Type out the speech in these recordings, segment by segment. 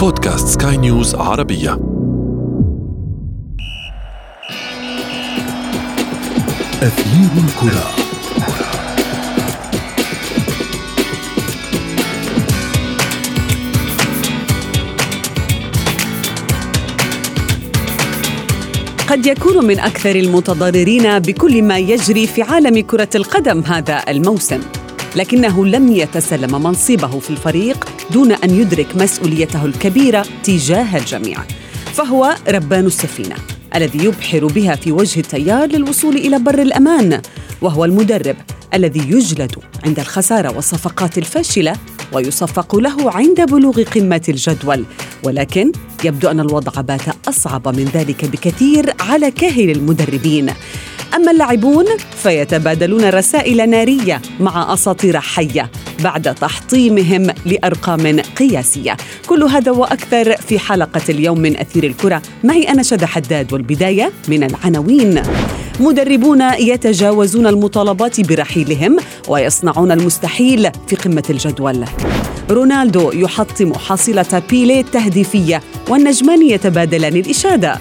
بودكاست سكاي نيوز عربية. أثير الكرة. قد يكون من أكثر المتضررين بكل ما يجري في عالم كرة القدم هذا الموسم. لكنه لم يتسلم منصبه في الفريق دون أن يدرك مسؤوليته الكبيرة تجاه الجميع. فهو ربان السفينة الذي يبحر بها في وجه التيار للوصول إلى بر الأمان وهو المدرب الذي يجلد عند الخسارة والصفقات الفاشلة ويصفق له عند بلوغ قمة الجدول. ولكن يبدو أن الوضع بات أصعب من ذلك بكثير على كاهل المدربين. أما اللاعبون فيتبادلون رسائل نارية مع أساطير حية بعد تحطيمهم لأرقام قياسية. كل هذا وأكثر في حلقة اليوم من أثير الكرة. معي أنا شذى حداد والبداية من العناوين. مدربون يتجاوزون المطالبات برحيلهم ويصنعون المستحيل في قمة الجدول. رونالدو يحطم حصيلة بيليه التهديفية والنجمان يتبادلان الإشادة.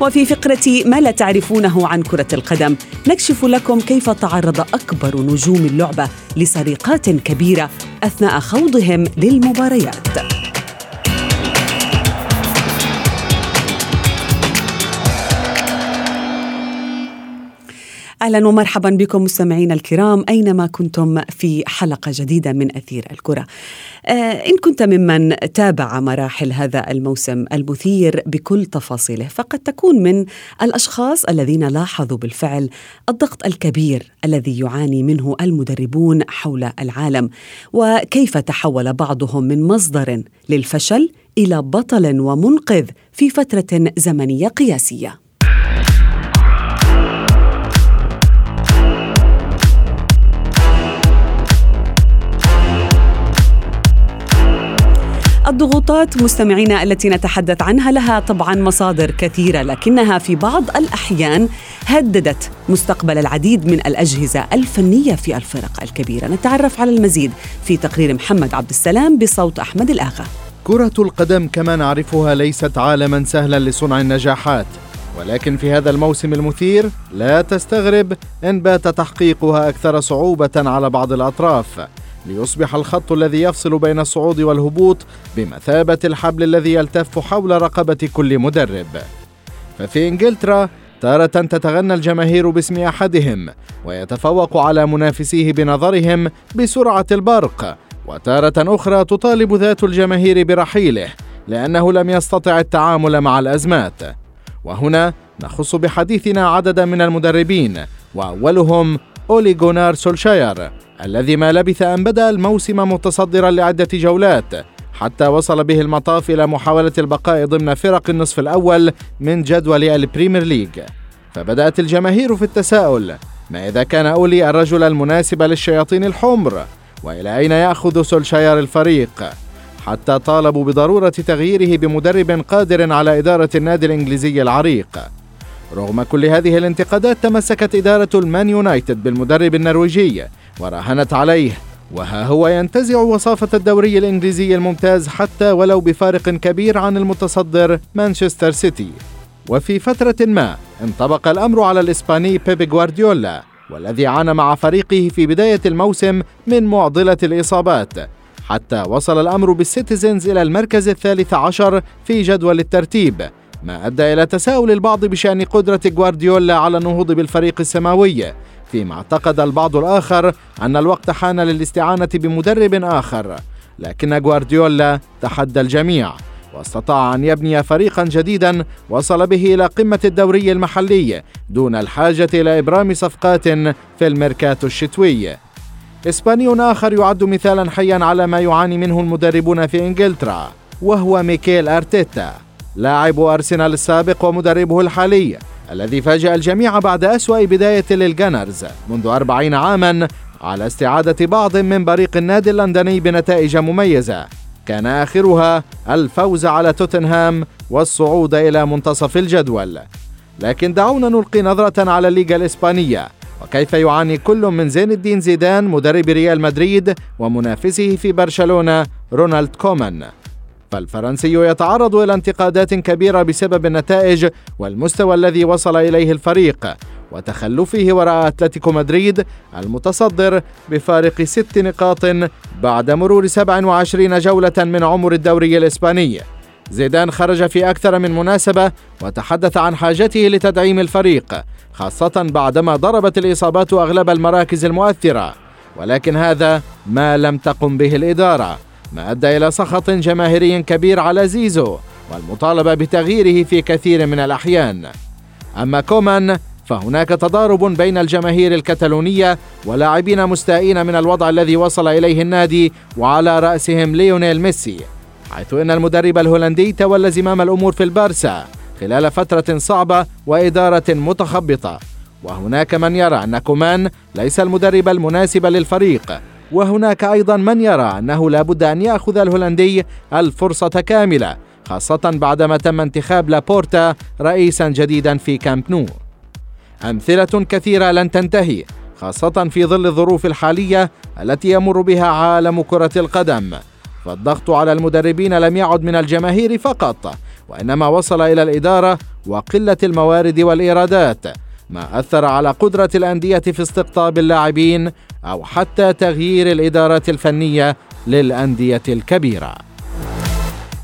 وفي فقرة ما لا تعرفونه عن كرة القدم نكشف لكم كيف تعرض أكبر نجوم اللعبة لسرقات كبيرة أثناء خوضهم للمباريات. أهلا ومرحبا بكم مستمعينا الكرام أينما كنتم في حلقة جديدة من أثير الكرة. آه إن كنت ممن تابع مراحل هذا الموسم المثير بكل تفاصيله فقد تكون من الأشخاص الذين لاحظوا بالفعل الضغط الكبير الذي يعاني منه المدربون حول العالم وكيف تحول بعضهم من مصدر للفشل إلى بطل ومنقذ في فترة زمنية قياسية. الضغوطات مستمعينا التي نتحدث عنها لها طبعا مصادر كثيرة لكنها في بعض الأحيان هددت مستقبل العديد من الأجهزة الفنية في الفرق الكبيرة. نتعرف على المزيد في تقرير محمد عبد السلام بصوت أحمد الاغا كرة القدم كما نعرفها ليست عالما سهلا لصنع النجاحات ولكن في هذا الموسم المثير لا تستغرب إن بات تحقيقها أكثر صعوبة على بعض الأطراف. ليصبح الخط الذي يفصل بين الصعود والهبوط بمثابة الحبل الذي يلتف حول رقبة كل مدرب. ففي إنجلترا تارة تتغنى الجماهير باسم أحدهم ويتفوق على منافسيه بنظرهم بسرعة البرق، وتارة أخرى تطالب ذات الجماهير برحيله لأنه لم يستطع التعامل مع الأزمات. وهنا نخص بحديثنا عددا من المدربين وأولهم أولي جونار سولشاير الذي ما لبث أن بدأ الموسم متصدرا لعدة جولات حتى وصل به المطاف إلى محاولة البقاء ضمن فرق النصف الأول من جدول Premier League. فبدأت الجماهير في التساؤل ما إذا كان أولي الرجل المناسب للشياطين الحمر؟ وإلى أين يأخذ سولشاير الفريق؟ حتى طالبوا بضرورة تغييره بمدرب قادر على إدارة النادي الإنجليزي العريق. رغم كل هذه الانتقادات تمسكت إدارة المان يونايتد بالمدرب النرويجي وراهنت عليه. وها هو ينتزع وصافة الدوري الإنجليزي الممتاز حتى ولو بفارق كبير عن المتصدر مانشستر سيتي. وفي فترة ما انطبق الأمر على الإسباني بيب غوارديولا والذي عانى مع فريقه في بداية الموسم من معضلة الإصابات. حتى وصل الأمر بالسيتيزنز إلى المركز الثالث عشر في جدول الترتيب. ما أدى إلى تساؤل البعض بشأن قدرة غوارديولا على النهوض بالفريق السماوي. فيما اعتقد البعض الآخر أن الوقت حان للاستعانة بمدرب آخر. لكن غوارديولا تحدى الجميع واستطاع أن يبني فريقا جديدا وصل به إلى قمة الدوري المحلي دون الحاجة إلى إبرام صفقات في الميركاتو الشتوي. إسباني آخر يعد مثالا حيا على ما يعاني منه المدربون في إنجلترا وهو ميكيل أرتيتا. لاعب أرسنال السابق ومدربه الحالي الذي فاجأ الجميع بعد أسوأ بداية لل Gunners منذ أربعين عاما على استعادة بعض من بريق النادي اللندني بنتائج مميزة. كان آخرها الفوز على توتنهام والصعود إلى منتصف الجدول. لكن دعونا نلقي نظرة على الليغا الإسبانية وكيف يعاني كل من زين الدين زيدان مدرب ريال مدريد ومنافسه في برشلونة رونالد كومان. فالفرنسي يتعرض إلى انتقادات كبيرة بسبب النتائج والمستوى الذي وصل إليه الفريق وتخلفه وراء أتلتيكو مدريد المتصدر بفارق ست نقاط بعد مرور 27 جولة من عمر الدوري الإسباني. زيدان خرج في أكثر من مناسبة وتحدث عن حاجته لتدعيم الفريق خاصة بعدما ضربت الإصابات أغلب المراكز المؤثرة. ولكن هذا ما لم تقم به الإدارة. ما أدى إلى سخط جماهيري كبير على زيزو والمطالبة بتغييره في كثير من الأحيان. أما كومان فهناك تضارب بين الجماهير الكتالونية ولاعبين مستائين من الوضع الذي وصل إليه النادي وعلى رأسهم ليونيل ميسي حيث أن المدرب الهولندي تولى زمام الأمور في البارسا خلال فترة صعبة وإدارة متخبطة. وهناك من يرى أن كومان ليس المدرب المناسب للفريق. وهناك أيضا من يرى أنه لا بد أن يأخذ الهولندي الفرصة كاملة خاصة بعدما تم انتخاب لابورتا رئيسا جديدا في كامب نو. أمثلة كثيرة لن تنتهي خاصة في ظل الظروف الحالية التي يمر بها عالم كرة القدم. فالضغط على المدربين لم يعد من الجماهير فقط وإنما وصل إلى الإدارة وقلة الموارد والإيرادات ما أثر على قدرة الأندية في استقطاب اللاعبين أو حتى تغيير الإدارات الفنية للأندية الكبيرة.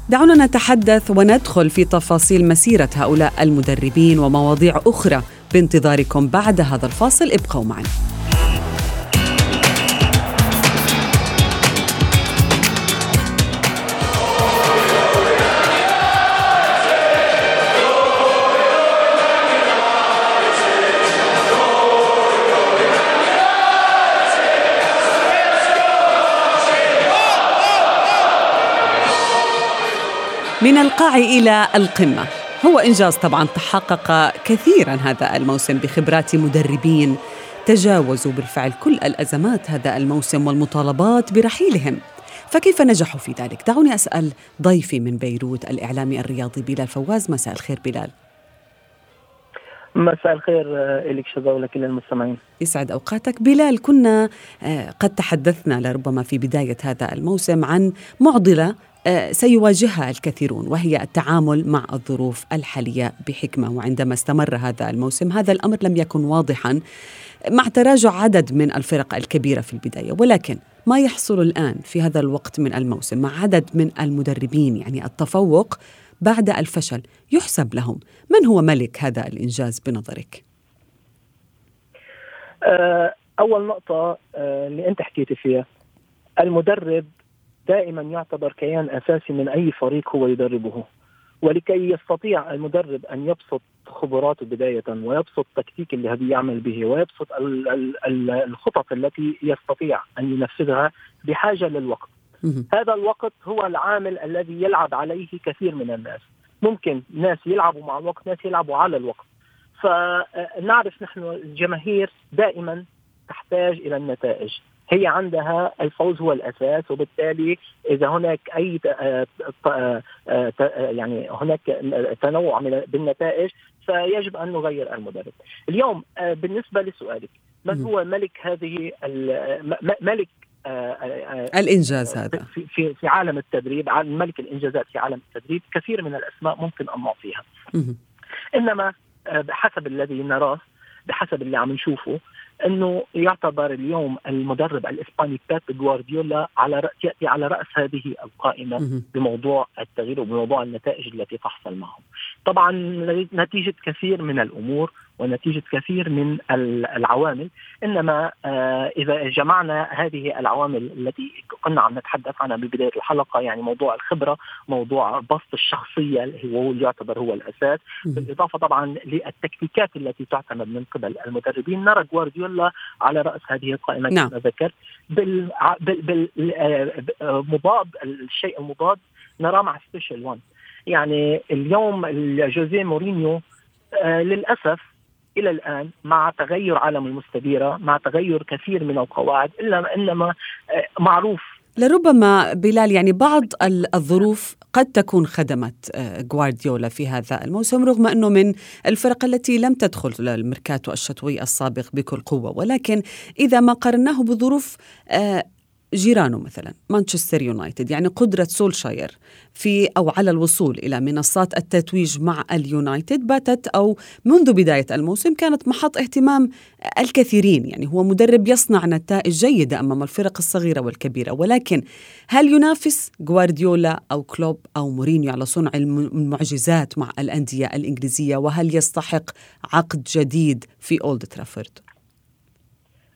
دعونا نتحدث وندخل في تفاصيل مسيرة هؤلاء المدربين ومواضيع أخرى بانتظاركم بعد هذا الفاصل ابقوا معنا. من القاع إلى القمة. هو إنجاز طبعا تحقق كثيرا هذا الموسم بخبرات مدربين تجاوزوا بالفعل كل الأزمات هذا الموسم والمطالبات برحيلهم. فكيف نجحوا في ذلك؟ دعوني أسأل ضيفي من بيروت الإعلامي الرياضي بلال فواز. مساء الخير بلال. مساء الخير إليك شذا ولكل المستمعين. يسعد أوقاتك. بلال كنا آه، قد تحدثنا لربما في بداية هذا الموسم عن معضلة آه، سيواجهها الكثيرون وهي التعامل مع الظروف الحالية بحكمة. وعندما استمر هذا الموسم هذا الأمر لم يكن واضحا مع تراجع عدد من الفرق الكبيرة في البداية. ولكن ما يحصل الآن في هذا الوقت من الموسم مع عدد من المدربين يعني التفوق بعد الفشل يحسب لهم. من هو ملك هذا الإنجاز بنظرك؟ آه، أول نقطة آه، اللي أنت حكيتي فيها. المدرب دائما يعتبر كيان أساسي من أي فريق هو يدربه ولكي يستطيع المدرب أن يبسط خبراته بداية ويبسط التكتيك هذه يعمل به ويبسط الخطط التي يستطيع أن ينفذها بحاجة للوقت. هذا الوقت هو العامل الذي يلعب عليه كثير من الناس. ممكن ناس يلعبوا مع الوقت، ناس يلعبوا على الوقت. فنعرف نحن الجماهير دائما تحتاج إلى النتائج. هي عندها الفوز هو الأساس وبالتالي إذا هناك أي آه، آه، آه، يعني هناك تنوع بالنتائج فيجب أن نغير المدرب. اليوم بالنسبة لسؤالك من هو ملك هذه ملك الإنجاز هذا؟ في في في عالم التدريب ملك الإنجازات في عالم التدريب كثير من الأسماء ممكن أن نعطيها. إنما بحسب الذي نراه بحسب اللي عم نشوفه أنه يعتبر اليوم المدرب الإسباني بيب جوارديولا على يأتي على رأس هذه القائمة بموضوع التغيير وبموضوع النتائج التي تحصل معه. طبعا نتيجة كثير من الأمور ونتيجة كثير من العوامل إنما آه، إذا جمعنا هذه العوامل التي كنا عم نتحدث عنها ببداية الحلقة يعني موضوع الخبرة موضوع بسط الشخصية اللي هو يعتبر هو الأساس. بالإضافة طبعا للتكتيكات التي تعتمد من قبل المدربين. نرى جوارديولا على رأس هذه القائمة نعم. كما ذكرت. بالمضاد الشيء المضاد نراه مع سبيشال 1 يعني اليوم جوزيه مورينيو آه للأسف إلى الآن مع تغير عالم المستديرة مع تغير كثير من القواعد إلا إنما آه، معروف. لربما بلال يعني بعض الظروف قد تكون خدمت آه، غوارديولا في هذا الموسم رغم أنه من الفرق التي لم تدخل الميركاتو الشتوي السابق بكل قوة. ولكن إذا ما قارناه بظروف جيرانه مثلا مانشستر يونايتد يعني قدرة سولشاير في أو على الوصول إلى منصات التتويج مع اليونايتد باتت أو منذ بداية الموسم كانت محط اهتمام الكثيرين يعني هو مدرب يصنع نتائج جيدة أمام الفرق الصغيرة والكبيرة. ولكن هل ينافس غوارديولا أو كلوب أو مورينيو على صنع المعجزات مع الأندية الإنجليزية؟ وهل يستحق عقد جديد في أولد ترافورد؟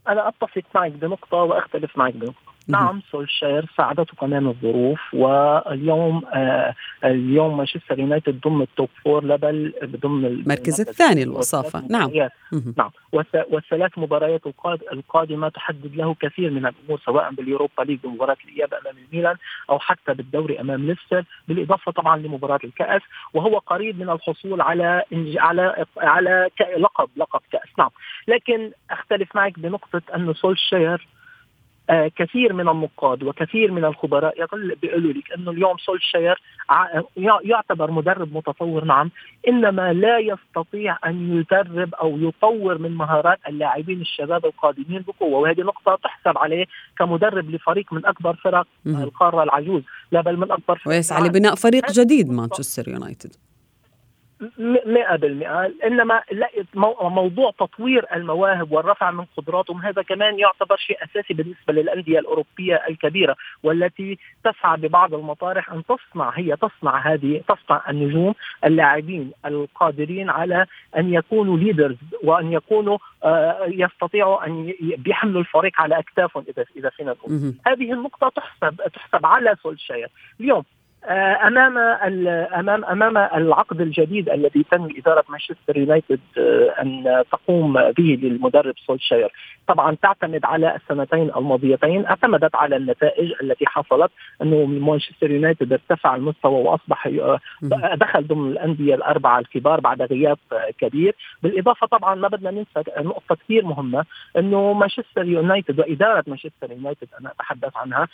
أنا اتفق معك بنقطة وأختلف معك بنقطة. نعم سولشاير ساعدته كمان الظروف واليوم آه اليوم مانشستر يونايتد ضمن ال top four لا بل ضمن المركز الثاني الوصافة نعم. نعم. والثلاث مباريات القادمة تحدد له كثير من الأمور سواء بال Europa League بمباراة الإياب أمام الميلان أو حتى بالدوري أمام ليستر بالإضافة طبعا لمباراة الكأس. وهو قريب من الحصول على على على لقب لقب كأس. نعم. لكن أختلف معك بنقطة انه سولشاير آه كثير من النقاد وكثير من الخبراء بيقولوا لك انه اليوم سولشاير يعتبر مدرب متطور نعم إنما لا يستطيع أن يدرب أو يطور من مهارات اللاعبين الشباب القادمين بقوة. وهذه نقطة تحسب عليه كمدرب لفريق من أكبر فرق القارة العجوز لا بل من أكبر فرق ويسعى لبناء فريق جديد مانشستر يونايتد. مئة بالمئة إنما موضوع تطوير المواهب والرفع من قدراتهم هذا كمان يعتبر شيء أساسي بالنسبة للأندية الأوروبية الكبيرة والتي تسعى ببعض المطارح أن تصنع هي تصنع هذه تصنع النجوم اللاعبين القادرين على أن يكونوا ليدرز وأن يكونوا يستطيعوا أن بيحملوا الفريق على أكتافهم إذا إذا فينا نقول. هذه النقطة تحسب تحسب على سولشاير. اليوم أمام امام أمام العقد الجديد الذي تم إدارة مانشستر يونايتد أن تقوم به للمدرب سولشاير طبعا تعتمد على السنتين الماضيتين اعتمدت على النتائج التي حصلت أنه مانشستر يونايتد ارتفع المستوى وأصبح دخل ضمن الأندية الأربعة الكبار بعد غياب كبير. بالإضافة طبعا ما بدنا ننسى نقطة كثير مهمة أنه مانشستر يونايتد وإدارة مانشستر يونايتد أنا أتحدث عنها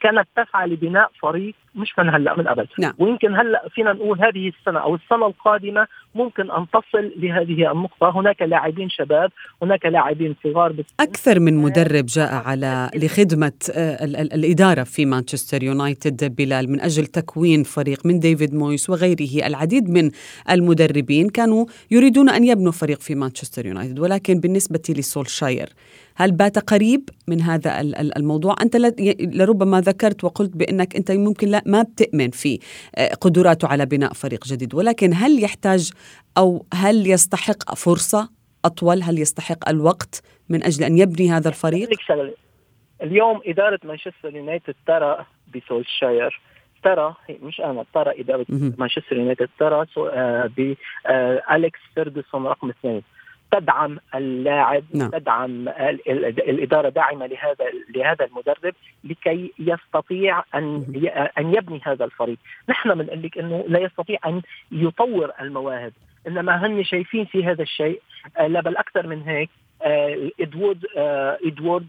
كانت تسعى لبناء فريق مش من هلأ من قبل نعم. ويمكن هلأ فينا نقول هذه السنة أو السنة القادمة ممكن أن تصل لهذه النقطة هناك لاعبين شباب هناك لاعبين صغار أكثر من مدرب جاء على لخدمة الإدارة في مانشستر يونايتد بلال من أجل تكوين فريق من ديفيد مويس وغيره العديد من المدربين كانوا يريدون أن يبنوا فريق في مانشستر يونايتد ولكن بالنسبة لسولشاير هل بات قريب من هذا الموضوع؟ أنت لربما ذكرت وقلت بأنك أنت ممكن لا ما بتؤمن في قدراته على بناء فريق جديد. ولكن هل يحتاج أو هل يستحق فرصة أطول؟ هل يستحق الوقت من أجل أن يبني هذا الفريق؟ اليوم إدارة مانشستر يونايتد ترى بسولشاير. ترى مش أنا ترى إدارة مانشستر يونايتد ترى باليكس فيرجسون رقم اثنين. تدعم اللاعب نعم. تدعم الإدارة داعمة لهذا لهذا المدرب لكي يستطيع أن أن يبني هذا الفريق، نحن بنقول لك أنه لا يستطيع أن يطور المواهب، إنما هن شايفين في هذا الشيء لا بل أكثر من هيك إدوارد إدوارد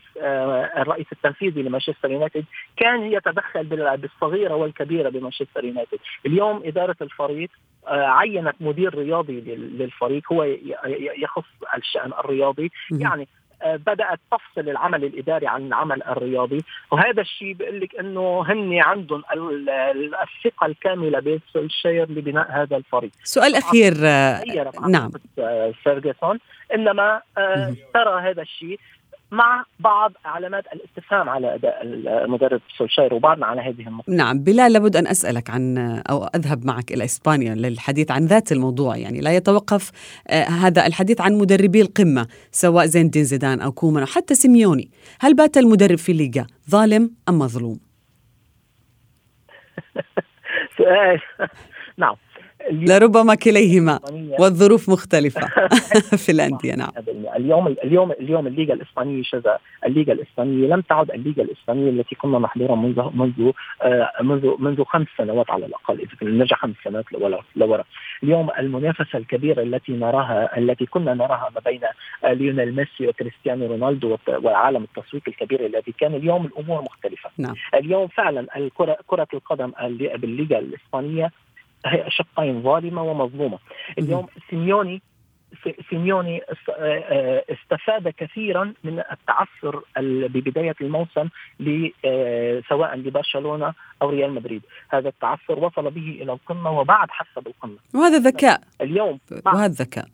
الرئيس التنفيذي لمانشستر يونايتد كان يتدخل بالصغيرة والكبيرة بمانشستر يونايتد، اليوم إدارة الفريق عينت مدير رياضي للفريق هو يخص الشأن الرياضي. يعني بدأت تفصل العمل الإداري عن العمل الرياضي. وهذا الشيء بيقول لك إنه هن عندهم الثقة الكاملة بسولشير لبناء هذا الفريق. سؤال أخير نعم. فيرجسون إنما ترى هذا الشيء مع بعض علامات الاستفهام على أداء المدرب سولشاير وبعدنا على هذه النقطة. نعم بلال لابد أن أسألك عن أو أذهب معك إلى إسبانيا للحديث عن ذات الموضوع يعني لا يتوقف هذا الحديث عن مدربي القمة سواء زين الدين زيدان أو كومان أو حتى سيميوني، هل بات المدرب في الليغا ظالم أم مظلوم؟ سؤال نعم لربما كليهما. والظروف مختلفة. في الأندية نعم. اليوم اليوم اليوم الليغا الإسبانية شذا الليغا الإسبانية لم تعد الليغا الإسبانية التي كنا نحضرها منذ منذ منذ منذ خمس سنوات على الأقل إذا كنا نرجع خمس سنوات لورا اليوم المنافسة الكبيرة التي نراها التي كنا نراها ما بين ليونيل ميسي وكريستيانو رونالدو وعالم التسويق الكبير الذي كان اليوم الأمور مختلفة. نعم. اليوم فعلا الكرة كرة القدم بالليغا الإسبانية هي شقين ظالمة ومظلومة. اليوم سيميوني سيميوني استفاد كثيرا من التعثر ببداية الموسم سواء لبرشلونة أو ريال مدريد، هذا التعثر وصل به إلى القمة وبعد حسب القمة. وهذا ذكاء. اليوم وهذا ذكاء.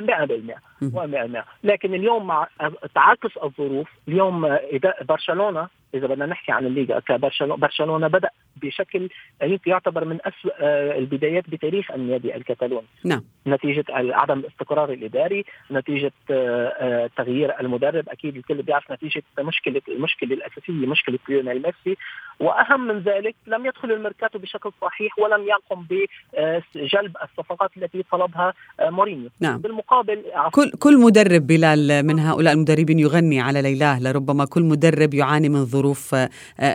100% 100% لكن اليوم مع تعاكس الظروف اليوم إذا برشلونه إذا بدنا نحكي عن الليغا كبرشلونه برشلونة بدأ بشكل يمكن يعتبر من اسوء آه، البدايات بتاريخ النادي الكتالوني. نعم. نتيجة عدم الاستقرار الإداري نتيجة آه، آه، تغيير المدرب أكيد الكل بيعرف نتيجة مشكلة المشكلة الأساسية مشكلة ليونيل ميسي. وأهم من ذلك لم يدخل الميركاتو بشكل صحيح ولم يقم بجلب الصفقات التي طلبها مورينيو. نعم. بالمقابل كل كل مدرب بلال من هؤلاء المدربين يغني على ليلاه لربما كل مدرب يعاني من ظروف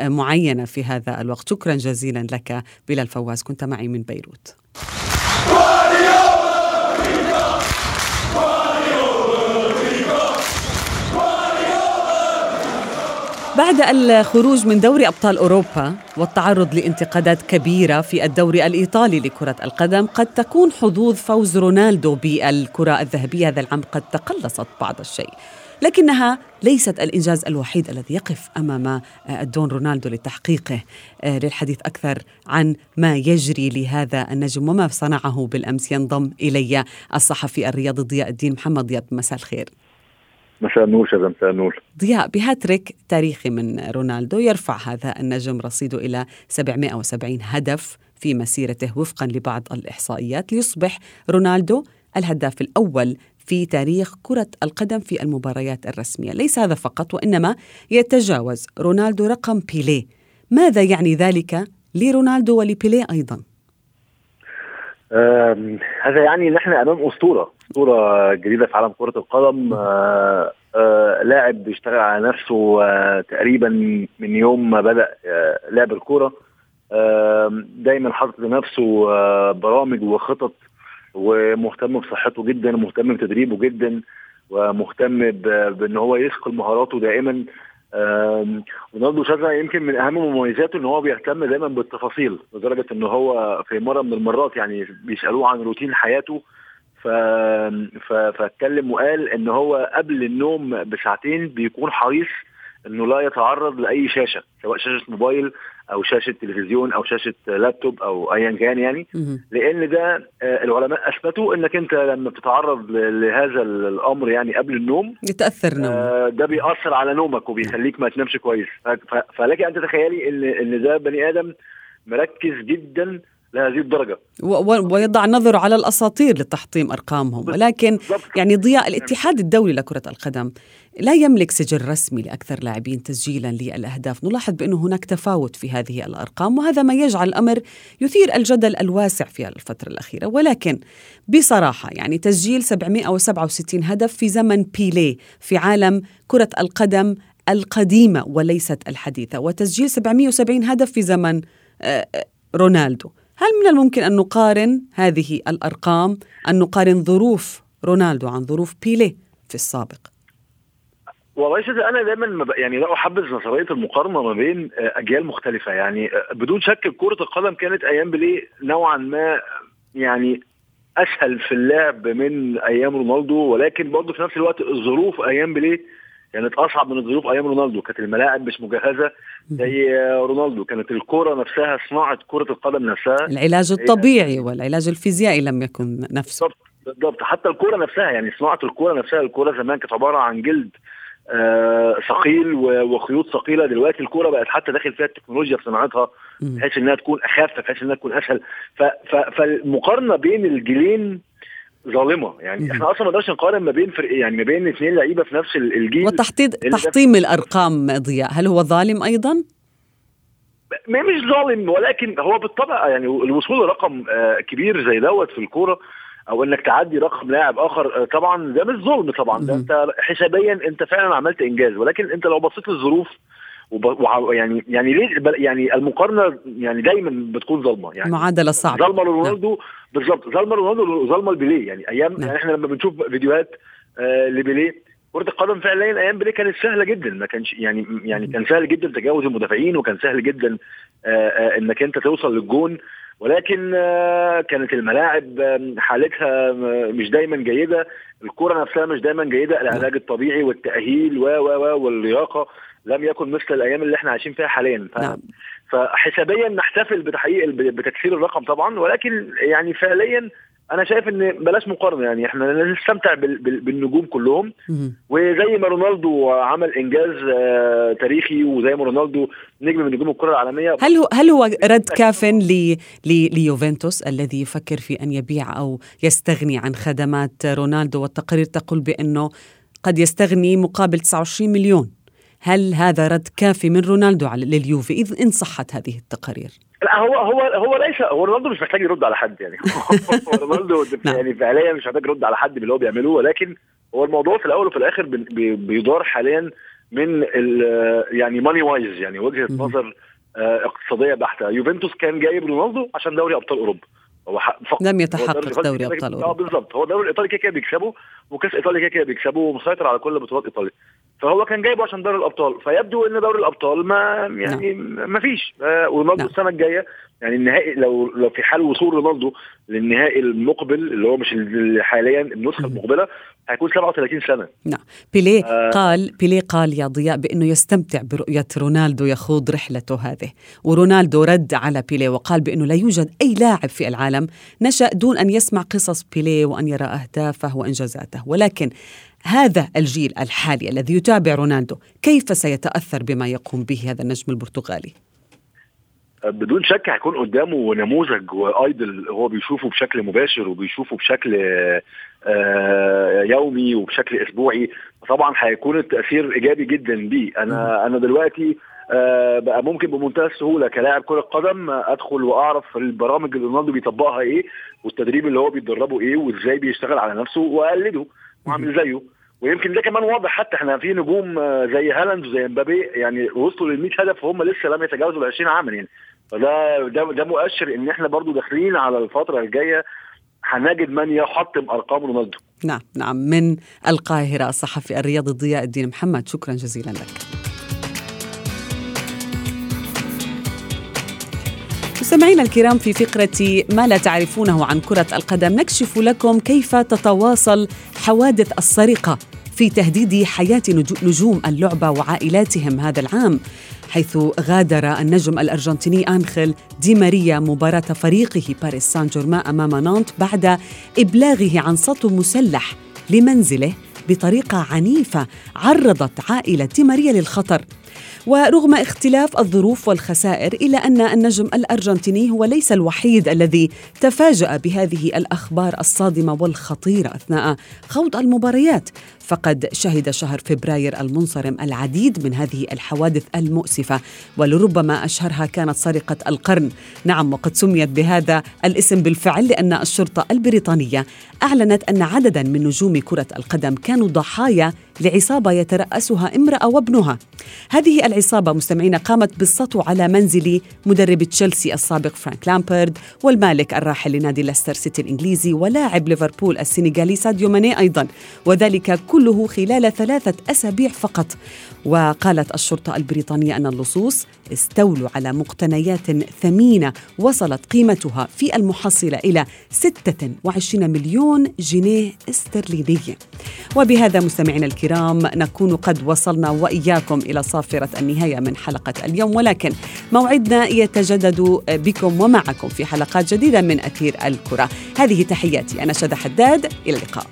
معينة في هذا الوقت. شكرا. جزيلا لك بلال فواز. كنت معي من بيروت. بعد الخروج من دوري أبطال أوروبا والتعرض لانتقادات كبيرة في الدوري الإيطالي لكرة القدم قد تكون حظوظ فوز رونالدو بالكرة الذهبية. هذا العام قد تقلصت بعض الشيء. لكنها ليست الإنجاز الوحيد الذي يقف أمام آه، الدون رونالدو لتحقيقه. آه، للحديث أكثر عن ما يجري لهذا النجم وما صنعه بالأمس. ينضم إلي الصحفي الرياضي ضياء الدين محمد. ضياء مساء الخير. مساء النور شذا مساء النور. ضياء بهاتريك تاريخي من رونالدو يرفع هذا النجم رصيده إلى 770 هدف في مسيرته وفقا لبعض الإحصائيات. ليصبح رونالدو الهداف الأول في تاريخ كرة القدم في المباريات الرسمية. ليس هذا فقط وإنما يتجاوز رونالدو رقم بيليه. ماذا يعني ذلك لرونالدو ولبيليه أيضا؟ هذا يعني ان إحنا أمام أسطورة أسطورة جديدة في عالم كرة القدم. آه آه لاعب بيشتغل على نفسه آه تقريبا من يوم ما بدأ لعب الكورة. دايما حاطط لنفسه برامج وخطط ومهتم بصحته جدا ومهتم بتدريبه جدا ومهتم بإن هو يثقل مهاراته دائما. رونالدو شاذا يمكن من أهم مميزاته إن هو بيهتم دايما بالتفاصيل لدرجة إن هو في مرة من المرات يعني بيسألوه عن روتين حياته. ف... ف... فاتكلم وقال إن هو قبل النوم بساعتين بيكون حريص إنه لا يتعرض لأي شاشة سواء شاشة موبايل أو شاشة تلفزيون أو شاشة لابتوب أو ايا كان يعني. لأن ده آه، العلماء أثبتوا إنك أنت لما بتتعرض لهذا الأمر يعني قبل النوم يتأثر نوم آه، ده بيأثر على نومك وبيخليك ما تنامش كويس. فلك أن تتخيلي ان إن ده بني آدم مركز جدا لهذه الدرجة. ويضع نظره على الأساطير لتحطيم أرقامهم. ولكن يعني ضياء الاتحاد الدولي لكرة القدم لا يملك سجل رسمي لأكثر لاعبين تسجيلا للأهداف. نلاحظ بأنه هناك تفاوت في هذه الأرقام وهذا ما يجعل الأمر يثير الجدل الواسع في الفترة الأخيرة. ولكن بصراحة يعني تسجيل 767 هدف في زمن بيليه في عالم كرة القدم القديمة وليست الحديثة وتسجيل 770 هدف في زمن آه، آه، رونالدو. هل من الممكن أن نقارن هذه الأرقام أن نقارن ظروف رونالدو عن ظروف بيليه في السابق؟ والله أنا دايما يعني لا أحبذ نظرية المقارنة ما بين آه، أجيال مختلفة. يعني آه، بدون شك كرة القدم كانت أيام بيليه نوعا ما يعني أسهل في اللعب من أيام رونالدو ولكن برضه في نفس الوقت الظروف أيام بيليه كانت أصعب من الظروف أيام رونالدو. كانت الملاعب مش مجهزة زي رونالدو. كانت الكرة نفسها صناعة كرة القدم نفسها. العلاج الطبيعي والعلاج الفيزيائي لم يكن نفسه. بالضبط بالضبط. حتى الكرة نفسها يعني صناعة الكرة نفسها الكرة زمان كانت عبارة عن جلد آه ثقيل وخيوط ثقيلة. دلوقتي الكوره بقت حتى داخل فيها التكنولوجيا في صناعتها بحيث إنها تكون أخف بحيث إنها تكون أسهل. فالمقارنة بين الجيلين ظالمة. يعني إحنا أصلا ما نقدرش نقارن ما بين فرق يعني ما بين اثنين لعيبة في نفس الجيل. وتحطيم تحطيم الأرقام ضياء. هل هو ظالم أيضا؟ ما مش ظالم ولكن هو بالطبع يعني الوصول لرقم آه، كبير زي دوت في الكورة أو إنك تعدي رقم لاعب آخر آه، طبعا ده مش ظلم طبعا. ده أنت حسابيا أنت فعلا عملت إنجاز. ولكن أنت لو بصيت للظروف وب... يعني يعني ليه يعني المقارنة يعني دايما بتكون ظلمه يعني معادلة صعبة. ظلمه لرونالدو نعم. بالظبط ظلمه رونالدو وظلمه لبيليه. يعني أيام نعم. يعني إحنا لما بنشوف فيديوهات آه لبيليه كرة القدم فعليا أيام بيليه كانت سهلة جدا. ما كانش يعني يعني كان سهل جدا تجاوز المدافعين وكان سهل جدا آه، آه، إنك أنت توصل للجون. ولكن آه، كانت الملاعب حالتها مش دايما جيدة. الكرة نفسها مش دايما جيدة. العلاج الطبيعي والتأهيل و و و واللياقة. لم يكن مثل الأيام اللي إحنا عايشين فيها حاليا. ف... نعم. فحسابيا نحتفل بتحقيق بتكسير الرقم طبعا ولكن يعني فعليا أنا شايف إن بلاش مقارنة يعني إحنا نستمتع بال... بال... بالنجوم كلهم. وزي ما رونالدو عمل إنجاز آه، تاريخي وزي ما رونالدو نجم من نجوم الكرة العالمية. هل هو هل هو رد كاف ل- ل- ليوفنتوس الذي يفكر في أن يبيع أو يستغني عن خدمات رونالدو؟ والتقارير تقول بأنه قد يستغني مقابل 29 مليون. هل هذا رد كافي من رونالدو على لليوفي إذ إن صحت هذه التقارير لا هو هو هو ليس هو رونالدو مش محتاج يرد على حد يعني رونالدو نعم. يعني فعليا مش محتاج يرد على حد باللي هو بيعمله ولكن هو الموضوع في الأول وفي الآخر بي- بي- بيدار حاليا من يعني money wise يعني وجهة. نظر آه، اقتصادية بحتة يوفنتوس كان جايب رونالدو عشان دوري أبطال أوروبا هو حق- فقط. لم يتحقق دوري أبطال آه أوروبا. بالظبط. هو الدوري الايطالي كده كده بيكسبه وكأس إيطاليا كده كده بيكسبه ومسيطر على كل بطولات إيطاليا. فهو كان جايبه عشان دوري الأبطال. فيبدو إن دوري الأبطال ما يعني ما فيش. آه ورونالدو نعم. السنة الجاية يعني النهائي لو لو في حال وصول رونالدو للنهائي المقبل اللي هو مش ال- حاليا النسخة. المقبلة هيكون 37 سنة. نعم. بيليه آه. قال بيليه قال يا ضياء بأنه يستمتع برؤية رونالدو يخوض رحلته هذه. ورونالدو رد على بيليه وقال بأنه لا يوجد أي لاعب في العالم نشأ دون أن يسمع قصص بيليه وأن يرى أهدافه وإنجازاته. ولكن هذا الجيل الحالي الذي يتابع رونالدو كيف سيتأثر بما يقوم به هذا النجم البرتغالي؟ بدون شك هيكون قدامه نموذج وأيدل. هو بيشوفه بشكل مباشر وبيشوفه بشكل آه، يومي وبشكل أسبوعي. طبعا هيكون التأثير إيجابي جدا بيه. أنا أنا دلوقتي آه، بقى ممكن بمنتهى السهولة كلاعب كرة قدم آه، أدخل وأعرف البرامج اللي رونالدو بيطبقها إيه والتدريب اللي هو بيتدربه إيه وإزاي بيشتغل على نفسه وأقلده وأعمل زيه. ويمكن ده كمان واضح حتى إحنا في نجوم آه، زي هالاند وزي مبابي يعني وصلوا لل 100 هدف وهم لسه لم يتجاوزوا ال 20 عاما يعني. فده ده ده مؤشر إن إحنا برضو داخلين على الفترة الجاية هنجد من يحطم ارقام رونالدو. نعم نعم من القاهرة الصحفي الرياضي ضياء الدين محمد. شكرا جزيلا لك. مستمعينا الكرام في فقرة ما لا تعرفونه عن كرة القدم نكشف لكم كيف تتواصل حوادث السرقة في تهديد حياة نجو- نجوم اللعبة وعائلاتهم هذا العام. حيث غادر النجم الأرجنتيني أنخيل دي ماريا مباراة فريقه باريس سان جيرمان أمام نانت بعد إبلاغه عن سطو مسلح لمنزله بطريقة عنيفة عرضت عائلة دي ماريا للخطر. ورغم اختلاف الظروف والخسائر الا أن النجم الأرجنتيني هو ليس الوحيد الذي تفاجأ بهذه الأخبار الصادمة والخطيرة أثناء خوض المباريات فقد شهد شهر فبراير المنصرم العديد من هذه الحوادث المؤسفة ولربما أشهرها كانت سرقة القرن. نعم وقد سميت بهذا الاسم بالفعل لأن الشرطة البريطانية أعلنت أن عددا من نجوم كرة القدم كانوا ضحايا لعصابة يترأسها امرأة وابنها. هذه العصابة مستمعين قامت بالسطو على منزل مدرب تشيلسي السابق فرانك لامبرد والمالك الراحل لنادي ليستر سيتي الإنجليزي ولاعب ليفربول السنغالي ساديو ماني أيضا. وذلك كله خلال ثلاثة أسابيع فقط. وقالت الشرطة البريطانية أن اللصوص استولوا على مقتنيات ثمينة وصلت قيمتها في المحصلة إلى 26 مليون جنيه استرليني. وبهذا مستمعينا الكرام نكون قد وصلنا وإياكم إلى صافرة النهاية من حلقة اليوم. ولكن موعدنا يتجدد بكم ومعكم في حلقات جديدة من أثير الكرة. هذه تحياتي أنا شذى حداد. إلى اللقاء.